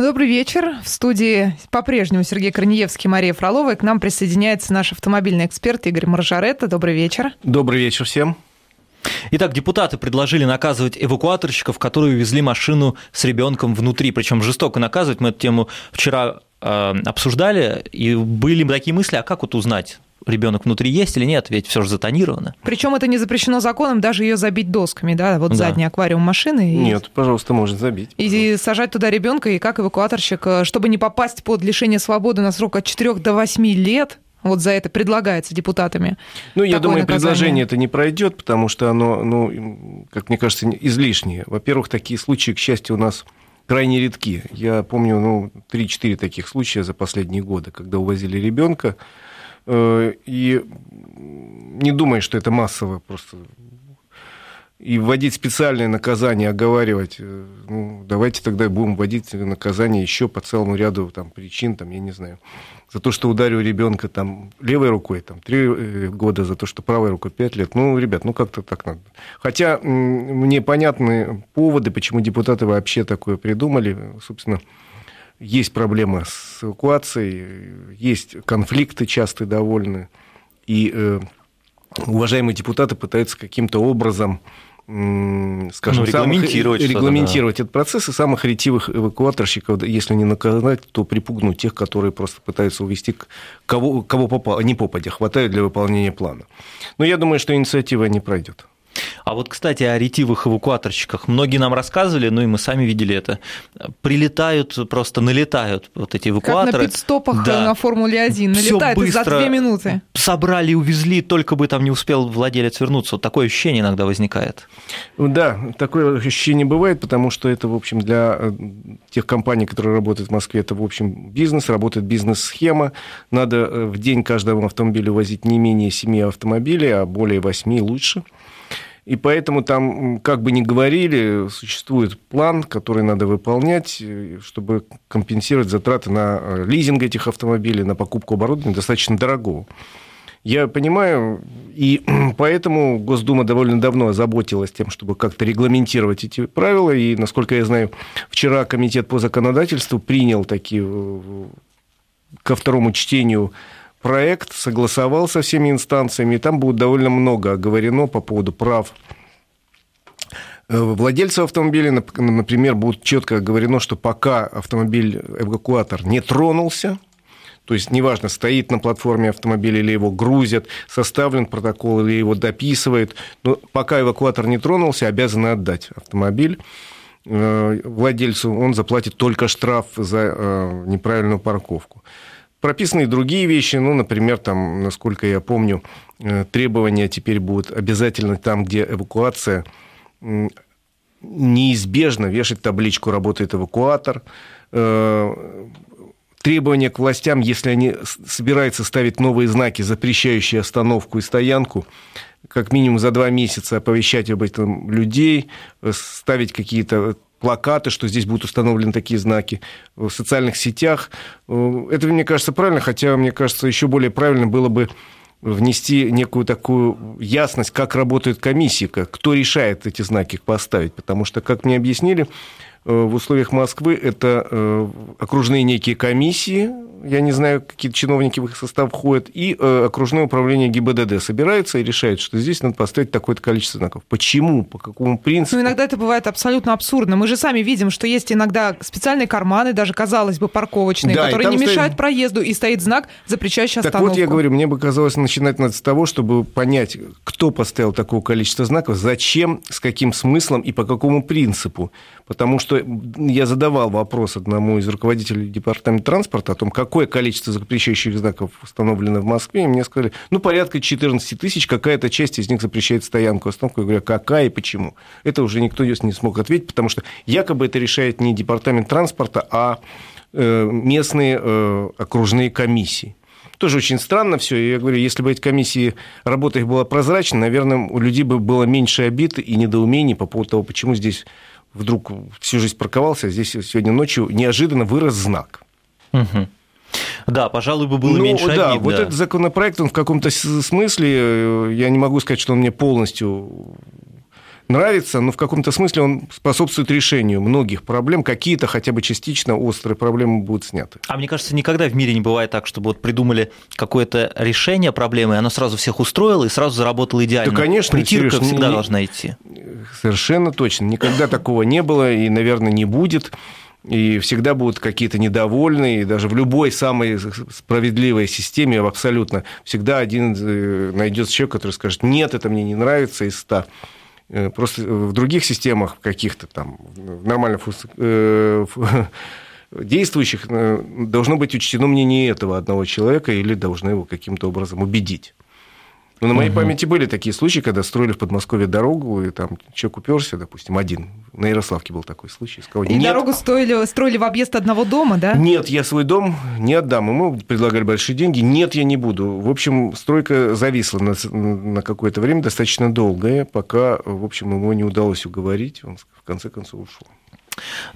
Добрый вечер. В студии по-прежнему Сергей Корнеевский, Мария Фролова. И к нам присоединяется наш автомобильный эксперт Игорь Маржаретта. Добрый вечер. Добрый вечер всем. Итак, депутаты предложили наказывать эвакуаторщиков, которые увезли машину с ребенком внутри, причем жестоко наказывать. Мы эту тему вчера э, обсуждали, и были такие мысли, а как вот узнать, ребенок внутри есть или нет, ведь все же затонировано. Причем это не запрещено законом, даже ее забить досками, да, вот да. задний аквариум машины. И... Нет, пожалуйста, можно забить. И пожалуйста. сажать туда ребенка, и как эвакуаторщик, э, чтобы не попасть под лишение свободы на срок от 4 до 8 лет, вот за это предлагается депутатами. Ну, я думаю, наказание. предложение это не пройдет, потому что оно, ну, как мне кажется, излишнее. Во-первых, такие случаи, к счастью, у нас крайне редки. Я помню, ну, 3-4 таких случая за последние годы, когда увозили ребенка, и не думаю, что это массово просто. И вводить специальные наказания, оговаривать, э, ну, давайте тогда будем вводить наказания еще по целому ряду там, причин, там, я не знаю, за то, что ударил ребенка там, левой рукой, там, три э, года, за то, что правой рукой пять лет. Ну, ребят, ну как-то так надо. Хотя мне понятны поводы, почему депутаты вообще такое придумали. Собственно, есть проблемы с эвакуацией, есть конфликты часто довольны, и э, уважаемые депутаты пытаются каким-то образом скажем, ну, регламентировать, самых, регламентировать да. этот процесс, и самых ретивых эвакуаторщиков, если не наказать, то припугнуть тех, которые просто пытаются увести кого, кого попало, не попадя, хватает для выполнения плана. Но я думаю, что инициатива не пройдет. А вот, кстати, о ретивых эвакуаторщиках. Многие нам рассказывали, ну и мы сами видели это. Прилетают, просто налетают вот эти эвакуаторы. Как на пидстопах да. на Формуле-1. Налетают за две минуты. Собрали, увезли, только бы там не успел владелец вернуться. Вот такое ощущение иногда возникает. Да, такое ощущение бывает, потому что это, в общем, для э, тех компаний, которые работают в Москве, это, в общем, бизнес, работает бизнес-схема. Надо э, в день каждому автомобилю возить не менее 7 автомобилей, а более 8 лучше. И поэтому там, как бы ни говорили, существует план, который надо выполнять, э, чтобы компенсировать затраты на э, лизинг этих автомобилей, на покупку оборудования достаточно дорогого. Я понимаю, и поэтому Госдума довольно давно озаботилась тем, чтобы как-то регламентировать эти правила. И, насколько я знаю, вчера Комитет по законодательству принял такие э, ко второму чтению проект, согласовал со всеми инстанциями, и там будет довольно много оговорено по поводу прав э, Владельцев автомобиля, например, будет четко оговорено, что пока автомобиль-эвакуатор не тронулся, то есть неважно, стоит на платформе автомобиля или его грузят, составлен протокол или его дописывают, но пока эвакуатор не тронулся, обязаны отдать автомобиль э, владельцу, он заплатит только штраф за э, неправильную парковку. Прописаны и другие вещи, ну, например, там, насколько я помню, э, требования теперь будут обязательно там, где эвакуация неизбежно вешать табличку «Работает эвакуатор», э, требования к властям, если они собираются ставить новые знаки, запрещающие остановку и стоянку, как минимум за два месяца оповещать об этом людей, э, ставить какие-то плакаты, что здесь будут установлены такие знаки в социальных сетях. Э, это, мне кажется, правильно, хотя, мне кажется, еще более правильно было бы внести некую такую ясность, как работают комиссии, кто решает эти знаки поставить. Потому что, как мне объяснили, э, в условиях Москвы это э, окружные некие комиссии, я не знаю, какие чиновники в их состав входят, и э, окружное управление ГИБДД собирается и решает, что здесь надо поставить такое-то количество знаков. Почему? По какому принципу? Ну, иногда это бывает абсолютно абсурдно. Мы же сами видим, что есть иногда специальные карманы, даже, казалось бы, парковочные, да, которые не стоит... мешают проезду, и стоит знак, запрещающий остановку. Так вот, я говорю, мне бы казалось, начинать надо с того, чтобы понять, кто поставил такое количество знаков, зачем, с каким смыслом и по какому принципу. Потому что я задавал вопрос одному из руководителей департамента транспорта о том, какое количество запрещающих знаков установлено в Москве, и мне сказали, ну, порядка 14 тысяч, какая-то часть из них запрещает стоянку, остановку. Я говорю, «А какая и почему? Это уже никто не смог ответить, потому что якобы это решает не департамент транспорта, а э, местные э, окружные комиссии. Тоже очень странно все. Я говорю, если бы эти комиссии, работа их была прозрачна, наверное, у людей бы было меньше обид и недоумений по поводу того, почему здесь вдруг всю жизнь парковался, а здесь сегодня ночью неожиданно вырос знак. Угу. Да, пожалуй, бы было ну, меньше да, обид. Вот да. этот законопроект, он в каком-то смысле, э, я не могу сказать, что он мне полностью нравится, но в каком-то смысле он способствует решению многих проблем. Какие-то хотя бы частично острые проблемы будут сняты. А мне кажется, никогда в мире не бывает так, чтобы вот придумали какое-то решение проблемы, и оно сразу всех устроило и сразу заработало идеально. Да, конечно. Притирка Сереж, всегда не, должна идти. Совершенно точно. Никогда такого не было и, наверное, не будет и всегда будут какие-то недовольные, и даже в любой самой справедливой системе абсолютно всегда один э, найдется человек, который скажет, нет, это мне не нравится, из ста. Э, просто в других системах каких-то там нормальных э, действующих должно быть учтено мнение этого одного человека или должны его каким-то образом убедить. Ну, на моей угу. памяти были такие случаи, когда строили в Подмосковье дорогу, и там человек уперся, допустим, один. На Ярославке был такой случай. Сказал, и дорогу строили, строили в объезд одного дома, да? Нет, я свой дом не отдам. Ему предлагали большие деньги. Нет, я не буду. В общем, стройка зависла на, на какое-то время, достаточно долгое, пока, в общем, ему не удалось уговорить. Он в конце концов ушел.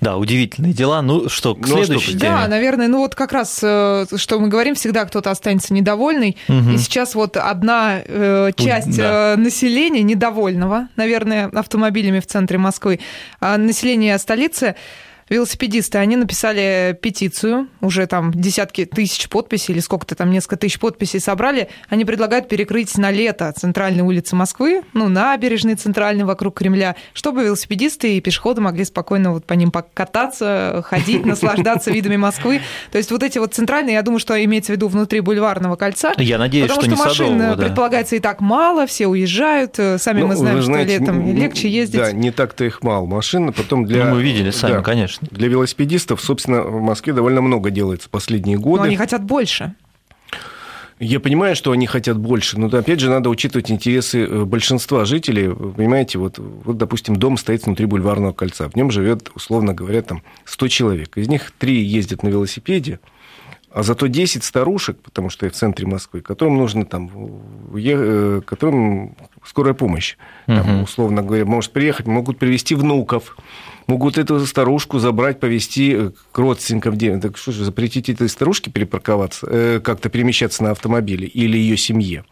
Да, удивительные дела. Ну что, к ну, следующей что, теме. Да, наверное, ну вот как раз, э, что мы говорим, всегда кто-то останется недовольный. Угу. И сейчас вот одна э, часть да. Э, населения недовольного, наверное, автомобилями в центре Москвы, а население столицы велосипедисты, они написали петицию, уже там десятки тысяч подписей, или сколько-то там, несколько тысяч подписей собрали. Они предлагают перекрыть на лето центральные улицы Москвы, ну, набережные центральные вокруг Кремля, чтобы велосипедисты и пешеходы могли спокойно вот по ним покататься, ходить, наслаждаться видами Москвы. То есть вот эти вот центральные, я думаю, что имеется в виду внутри бульварного кольца. Я надеюсь, потому что, что машин Садового, да. предполагается и так мало, все уезжают, сами ну, мы знаем, знаете, что летом легче ездить. Да, не так-то их мало машин, потом для... Ну, мы видели сами, да. конечно конечно. Для велосипедистов, собственно, в Москве довольно много делается последние годы. Но они хотят больше. Я понимаю, что они хотят больше, но опять же надо учитывать интересы э, большинства жителей. Вы понимаете, вот, вот, допустим, дом стоит внутри бульварного кольца, в нем живет, условно говоря, там 100 человек. Из них 3 ездят на велосипеде, а зато 10 старушек, потому что я в центре Москвы, которым нужно там, э, которым скорая помощь, там, условно говоря, может приехать, могут привести внуков, могут эту старушку забрать, повезти э, к родственникам. Так что же, запретить этой старушке перепарковаться, э, как-то перемещаться на автомобиле или ее семье?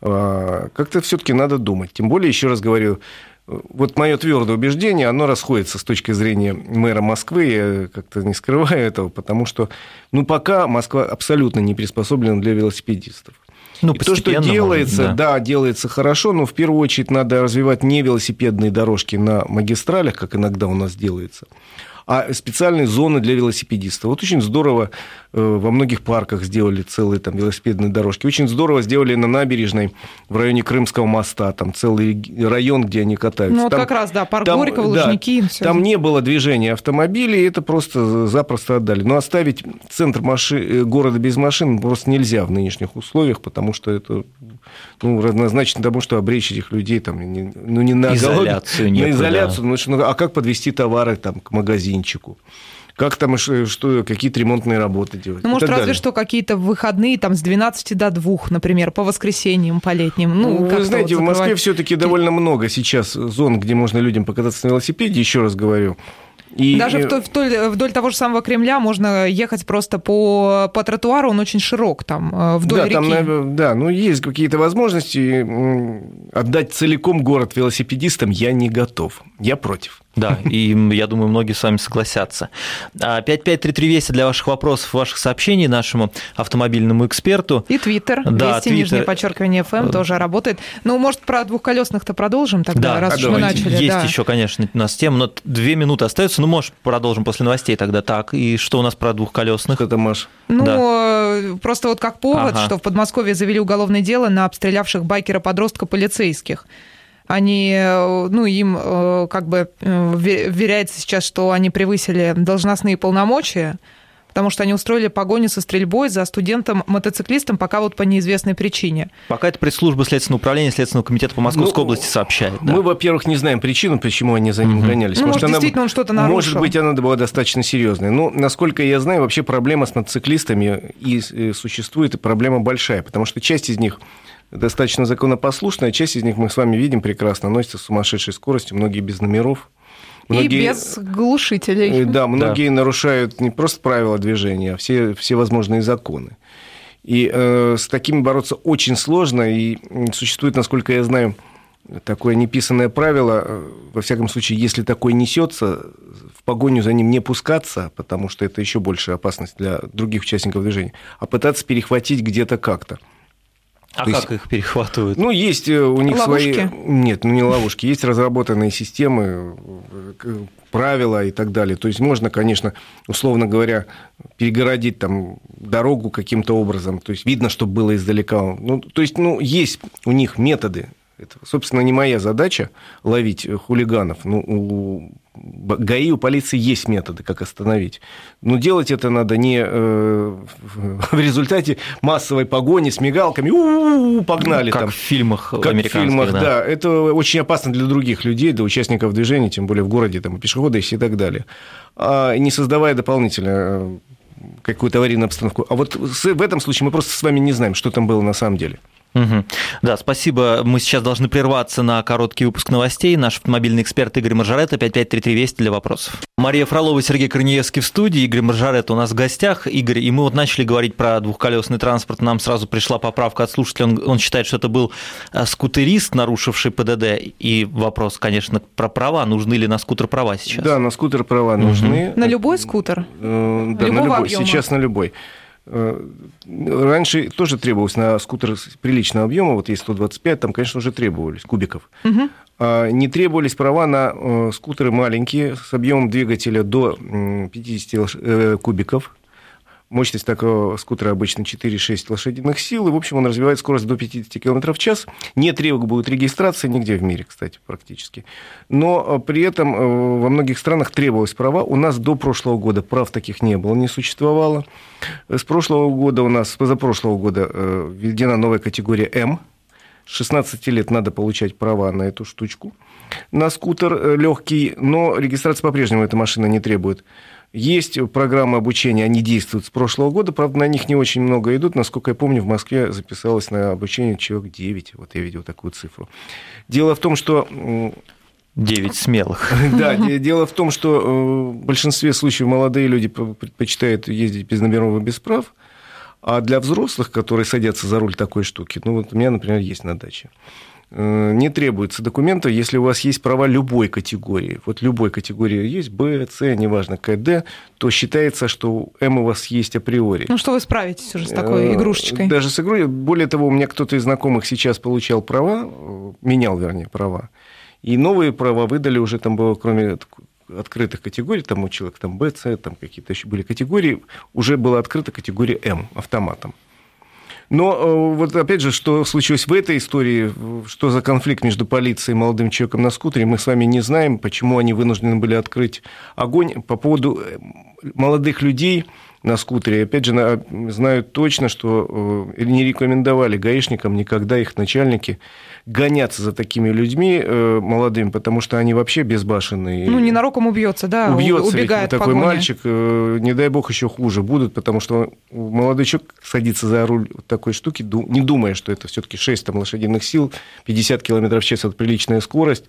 А, как-то все-таки надо думать. Тем более, еще раз говорю, вот мое твердое убеждение, оно расходится с точки зрения мэра Москвы, я как-то не скрываю этого, потому что, ну, пока Москва абсолютно не приспособлена для велосипедистов. Ну, и то, что делается, может, да. да, делается хорошо, но в первую очередь надо развивать не велосипедные дорожки на магистралях, как иногда у нас делается, а специальные зоны для велосипедистов. Вот очень здорово э, во многих парках сделали целые там велосипедные дорожки. Очень здорово сделали на набережной в районе Крымского моста, там целый район, где они катаются. Ну, там, как раз, да, парк там, Горького, Лужники. Да, там не было движения автомобилей, это просто запросто отдали. Но оставить центр маши... Э, города без машин просто нельзя в нынешних условиях, потому что это ну, равнозначно тому, что обречь этих людей там, не, ну, не на изоляцию, голод... на изоляцию, ну, ну, а как подвести товары там, к магазинчику? как там, что, какие-то ремонтные работы делать. Ну, может, разве далее. что какие-то выходные там с 12 до 2, например, по воскресеньям, по летним. Ну, ну вы знаете, вот в Москве все-таки довольно много сейчас зон, где можно людям покататься на велосипеде, еще раз говорю. И... Даже вдоль, вдоль того же самого Кремля можно ехать просто по, по тротуару, он очень широк там, э, вдоль да, реки. Там, да, ну есть какие-то возможности. Отдать целиком город велосипедистам я не готов. Я против. Да, и я думаю, многие с вами согласятся. 5533 Вести для ваших вопросов, ваших сообщений нашему автомобильному эксперту. И Твиттер, да, Вести, нижнее подчеркивание ФМ, тоже работает. Ну, может, про двухколесных-то продолжим тогда, да, раз уж мы начали. Есть да. еще, конечно, у нас тема, но две минуты остается. Ну, может, продолжим после новостей тогда. Так, и что у нас про двухколесных? Это, Маш? Ну, да. просто вот как повод, ага. что в Подмосковье завели уголовное дело на обстрелявших байкера-подростка полицейских они, э, ну, им э, как бы э, веряется сейчас, что они превысили должностные полномочия, потому что они устроили погоню со стрельбой за студентом-мотоциклистом, пока вот по неизвестной причине. Пока это пресс-служба Следственного управления Следственного комитета по Московской ну, области сообщает. Да. Мы, во-первых, не знаем причину, почему они за ним угу. гонялись. Ну, может, может, действительно она, он что-то нарушил. Может быть, она была достаточно серьезная. Но, насколько я знаю, вообще проблема с мотоциклистами и существует, и проблема большая, потому что часть из них достаточно законопослушная. Часть из них мы с вами видим прекрасно, носится с сумасшедшей скоростью, многие без номеров. Многие, и без глушителей. Э, да, многие да. нарушают не просто правила движения, а все, все возможные законы. И э, с такими бороться очень сложно, и существует, насколько я знаю, такое неписанное правило, э, во всяком случае, если такое несется, в погоню за ним не пускаться, потому что это еще большая опасность для других участников движения, а пытаться перехватить где-то как-то. А То как есть, их перехватывают? Ну, есть э, у них ловушки? свои... Нет, ну не ловушки. Есть разработанные системы, э, правила и так далее. То есть можно, конечно, условно говоря, перегородить там дорогу каким-то образом. То есть видно, что было издалека. Ну, то есть, ну, есть у них методы это, собственно, не моя задача ловить э, хулиганов. Ну, у ГАИ, у полиции есть методы, как остановить. Но делать это надо не э, в результате массовой погони с мигалками. У-у-у, погнали как там. в фильмах как в фильмах, да. да. Это очень опасно для других людей, для участников движения, тем более в городе, там, пешеходы и так далее. А не создавая дополнительно э, какую-то аварийную обстановку. А вот в этом случае мы просто с вами не знаем, что там было на самом деле. Угу. Да, спасибо. Мы сейчас должны прерваться на короткий выпуск новостей. Наш автомобильный эксперт Игорь Маржарета, 5533 Вести для вопросов. Мария Фролова, Сергей Корнеевский в студии, Игорь Маржарета у нас в гостях. Игорь, и мы вот начали говорить про двухколесный транспорт, нам сразу пришла поправка от слушателя, он, он считает, что это был э, скутерист, нарушивший ПДД, и вопрос, конечно, про права, нужны ли на скутер права сейчас? Да, на скутер права нужны. Угу. На любой скутер? Э, да, Любого на любой, объема. сейчас на любой. Э, раньше тоже требовалось на скутер приличного объема, вот есть 125, там, конечно, уже требовались кубиков. Угу. Не требовались права на э, скутеры маленькие с объемом двигателя до 50 э, кубиков. Мощность такого скутера обычно 4-6 лошадиных сил, и, в общем, он развивает скорость до 50 км в час. Не требует регистрации нигде в мире, кстати, практически. Но при этом во многих странах требовалось права. У нас до прошлого года прав таких не было, не существовало. С прошлого года у нас, с позапрошлого года э, введена новая категория М. С 16 лет надо получать права на эту штучку. На скутер э, легкий, но регистрация по-прежнему эта машина не требует. Есть программы обучения, они действуют с прошлого года, правда, на них не очень много идут. Насколько я помню, в Москве записалось на обучение человек 9, вот я видел такую цифру. Дело в том, что 9 смелых. Да, дело в том, что э, в большинстве случаев молодые люди предпочитают ездить без номеров и без прав, а для взрослых, которые садятся за руль такой штуки, ну вот у меня, например, есть на даче, не требуется документа, если у вас есть права любой категории. Вот любой категории есть, Б, С, неважно, КД, то считается, что М у вас есть априори. Ну, что вы справитесь уже с такой э, игрушечкой? Даже с игрой. Более того, у меня кто-то из знакомых сейчас получал права, менял, вернее, права, и новые права выдали уже, там было, кроме открытых категорий, там у человека там Б, С, там какие-то еще были категории, уже была открыта категория М автоматом. Но э, вот опять же, что случилось в этой истории, что за конфликт между полицией и молодым человеком на скутере, мы с вами не знаем, почему они вынуждены были открыть огонь. По поводу э, молодых людей на скутере, опять же, знают точно, что э, не рекомендовали гаишникам никогда их начальники гоняться за такими людьми э, молодыми, потому что они вообще безбашенные. Ну, ненароком убьется, да, убьется убегает ведь такой мальчик, э, не дай бог, еще хуже будут, потому что молодой человек садится за руль такой штуки, не думая, что это все-таки 6 там, лошадиных сил, 50 км в час – это приличная скорость,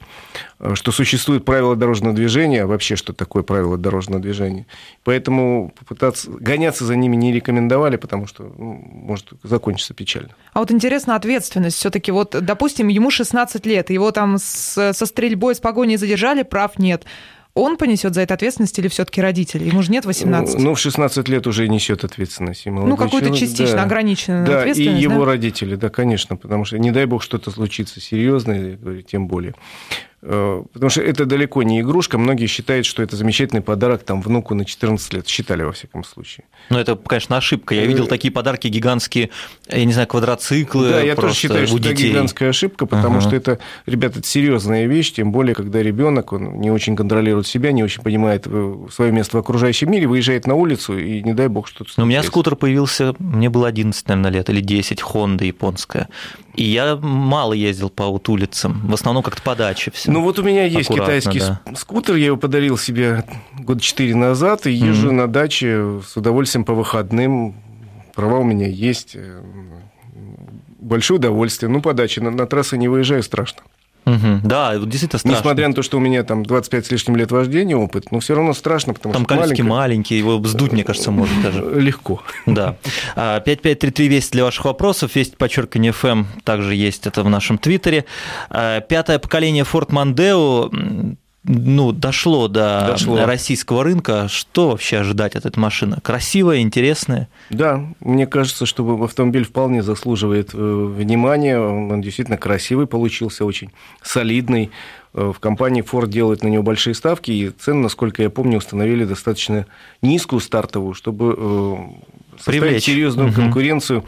э, что существует правила дорожного движения, вообще, что такое правило дорожного движения. Поэтому попытаться гоняться за ними не рекомендовали, потому что ну, может закончиться печально. А вот интересно, ответственность все-таки, вот, допустим, ему 16 лет, его там с, со стрельбой, с погоней задержали, прав нет. Он понесет за это ответственность или все-таки родители? Ему же нет 18. Ну, в 16 лет уже несет ответственность. Ну, какую-то частично да. ограниченную да, ответственность. И его да? родители, да, конечно, потому что не дай бог что-то случится серьезное, тем более. Э, потому что это далеко не игрушка. Многие считают, что это замечательный подарок там, внуку на 14 лет. Считали, во всяком случае. Ну, это, конечно, ошибка. Я видел э, такие подарки гигантские, я не знаю, квадроциклы. Да, я тоже считаю, что это гигантская ошибка, потому uh-huh. что это, ребята, это серьезная вещь, тем более, когда ребенок, он не очень контролирует себя, не очень понимает э, свое место в окружающем мире, выезжает на улицу, и не дай бог что-то случится. У меня скутер появился, мне было 11, наверное, лет, или 10, Honda японская. И я мало ездил по вот улицам, в основном как-то по даче все. Ну вот у меня есть китайский да. скутер, я его подарил себе год четыре назад, и езжу mm-hmm. на даче с удовольствием по выходным. Права у меня есть, большое удовольствие. Ну, по даче, на, на трассы не выезжаю, страшно. Угу. Да, действительно страшно. Несмотря на то, что у меня там 25 с лишним лет вождения опыт, но все равно страшно, потому там что Там колесики маленькие, его сдуть, мне кажется, может даже. Легко. Да. 5533 весть для ваших вопросов, весть подчеркивание FM также есть, это в нашем твиттере. А, пятое поколение Ford Mondeo ну, дошло до дошло. российского рынка, что вообще ожидать от этой машины? Красивая, интересная? Да, мне кажется, что автомобиль вполне заслуживает э, внимания. Он действительно красивый получился, очень солидный. Э, в компании Ford делают на него большие ставки, и цены, насколько я помню, установили достаточно низкую стартовую, чтобы э, составить Привлечь. серьезную угу. конкуренцию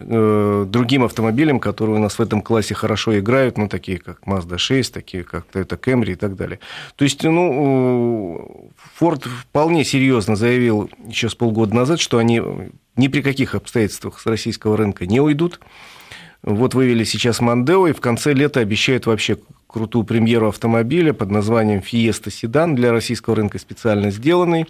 Э, другим автомобилям, которые у нас в этом классе хорошо играют, ну, такие как Mazda 6, такие как Toyota Camry и так далее. То есть, ну, Ford вполне серьезно заявил еще с полгода назад, что они ни при каких обстоятельствах с российского рынка не уйдут. Вот вывели сейчас Мандео, и в конце лета обещают вообще крутую премьеру автомобиля под названием Fiesta Седан для российского рынка специально сделанный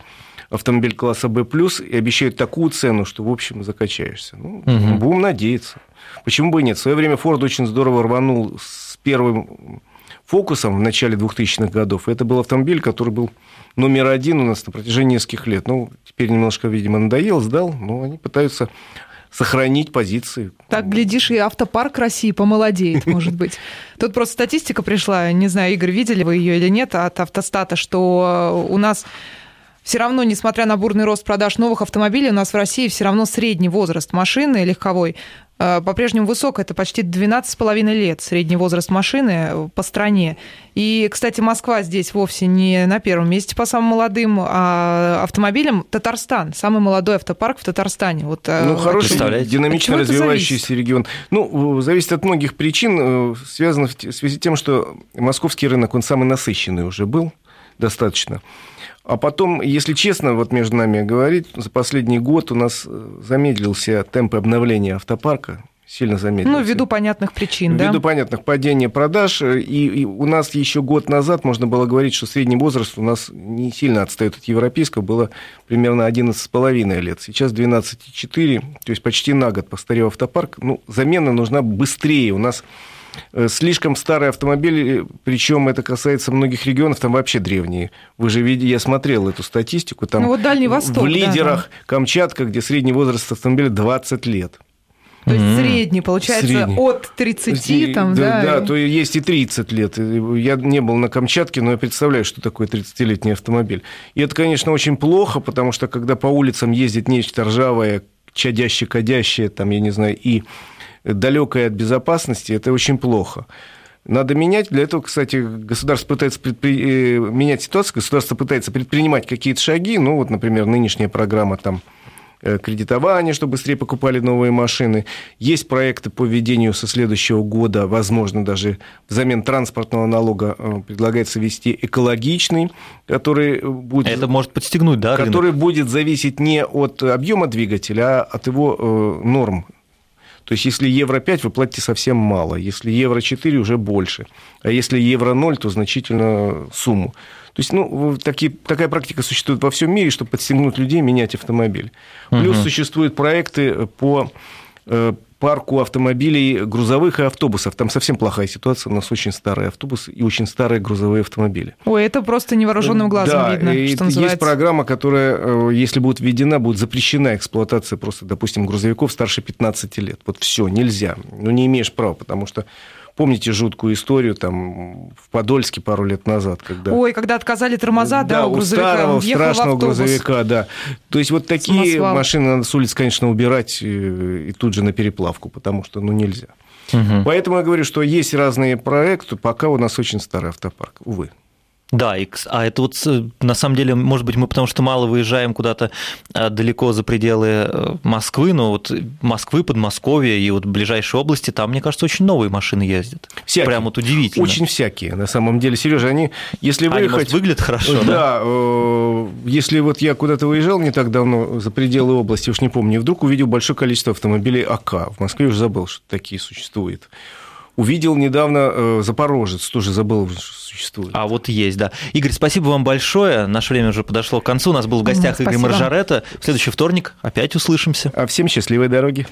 автомобиль класса B+, и обещают такую цену, что, в общем, закачаешься. Ну, угу. Будем надеяться. Почему бы и нет? В свое время Ford очень здорово рванул с первым фокусом в начале 2000-х годов. Это был автомобиль, который был номер один у нас на протяжении нескольких лет. Ну, теперь немножко, видимо, надоел, сдал, но они пытаются сохранить позиции. Так, глядишь, и автопарк России помолодеет, может быть. Тут просто статистика пришла, не знаю, Игорь, видели вы ее или нет, от автостата, что у нас все равно, несмотря на бурный рост продаж новых автомобилей, у нас в России все равно средний возраст машины легковой э, по-прежнему высок, это почти 12,5 лет средний возраст машины э, по стране. И, кстати, Москва здесь вовсе не на первом месте по самым молодым а автомобилям. Татарстан, самый молодой автопарк в Татарстане. Вот, э, ну, хороший, динамично развивающийся регион. Ну, зависит от многих причин, связано в связи с тем, что московский рынок, он самый насыщенный уже был достаточно. А потом, если честно, вот между нами говорить, за последний год у нас э, замедлился темп обновления автопарка, сильно замедлился. Ну, ввиду понятных причин, ввиду да? Ввиду понятных падения продаж. И, и у нас еще год назад можно было говорить, что средний возраст у нас не сильно отстает от европейского, было примерно 11,5 лет. Сейчас 12,4, то есть почти на год постарел автопарк. Ну, замена нужна быстрее. У нас Э, слишком старые автомобили, причем это касается многих регионов, там вообще древние. Вы же видите, я смотрел эту статистику, там ну, вот Дальний Восток, в лидерах да, да. Камчатка, где средний возраст автомобиля 20 лет. То есть средний, получается, средний. от 30 там, да? Да, да, то есть и 30 лет. Я не был на Камчатке, но я представляю, что такое 30-летний автомобиль. И это, конечно, очень плохо, потому что когда по улицам ездит нечто ржавое, чадящее-кадящее, там, я не знаю, и далекое от безопасности, это очень плохо. Надо менять. Для этого, кстати, государство пытается предпри... Э, менять ситуацию, государство пытается предпринимать какие-то шаги. Ну, вот, например, нынешняя программа там э, кредитования, чтобы быстрее покупали новые машины. Есть проекты по введению со следующего года, возможно, даже взамен транспортного налога э, предлагается ввести экологичный, который будет... Это может подстегнуть, да, Который рынок? будет зависеть не от объема двигателя, а от его норм то есть, если евро 5, вы платите совсем мало. Если евро 4, уже больше. А если евро 0, то значительно сумму. То есть, ну, такие, такая практика существует во всем мире, чтобы подстегнуть людей менять автомобиль. Плюс угу. существуют проекты по э, парку автомобилей грузовых и автобусов. Там совсем плохая ситуация. У нас очень старые автобусы и очень старые грузовые автомобили. Ой, это просто невооруженным глазом да, видно, и что называется. Есть программа, которая, э, если будет введена, будет запрещена эксплуатация просто, допустим, грузовиков старше 15 лет. Вот все, нельзя. Ну, не имеешь права, потому что Помните жуткую историю там в Подольске пару лет назад, когда... Ой, когда отказали тормоза, да, да у грузовика. старого, страшного грузовика, да. То есть вот такие Самосвал. машины надо с улиц, конечно, убирать э, и тут же на переплавку, потому что, ну, нельзя. Угу. Поэтому я говорю, что есть разные проекты, пока у нас очень старый автопарк, увы. Да, а это вот на самом деле, может быть, мы потому что мало выезжаем куда-то а, далеко за пределы э, Москвы, но вот Москвы, Подмосковья и вот ближайшие области, там, мне кажется, очень новые машины ездят. Всякие. Прям вот удивительно. Очень всякие, на самом деле. Сережа, они, если выехать... Они, может, выглядят хорошо, да? Да, э, если вот я куда-то выезжал не так давно за пределы области, уж не помню, вдруг увидел большое количество автомобилей АК. В Москве уже забыл, что такие существуют. Увидел недавно э, Запорожец, тоже забыл, существует. А вот есть, да. Игорь, спасибо вам большое. Наше время уже подошло к концу. У нас был в гостях Игорь Маржарета. В следующий вторник опять услышимся. А всем счастливой дороги.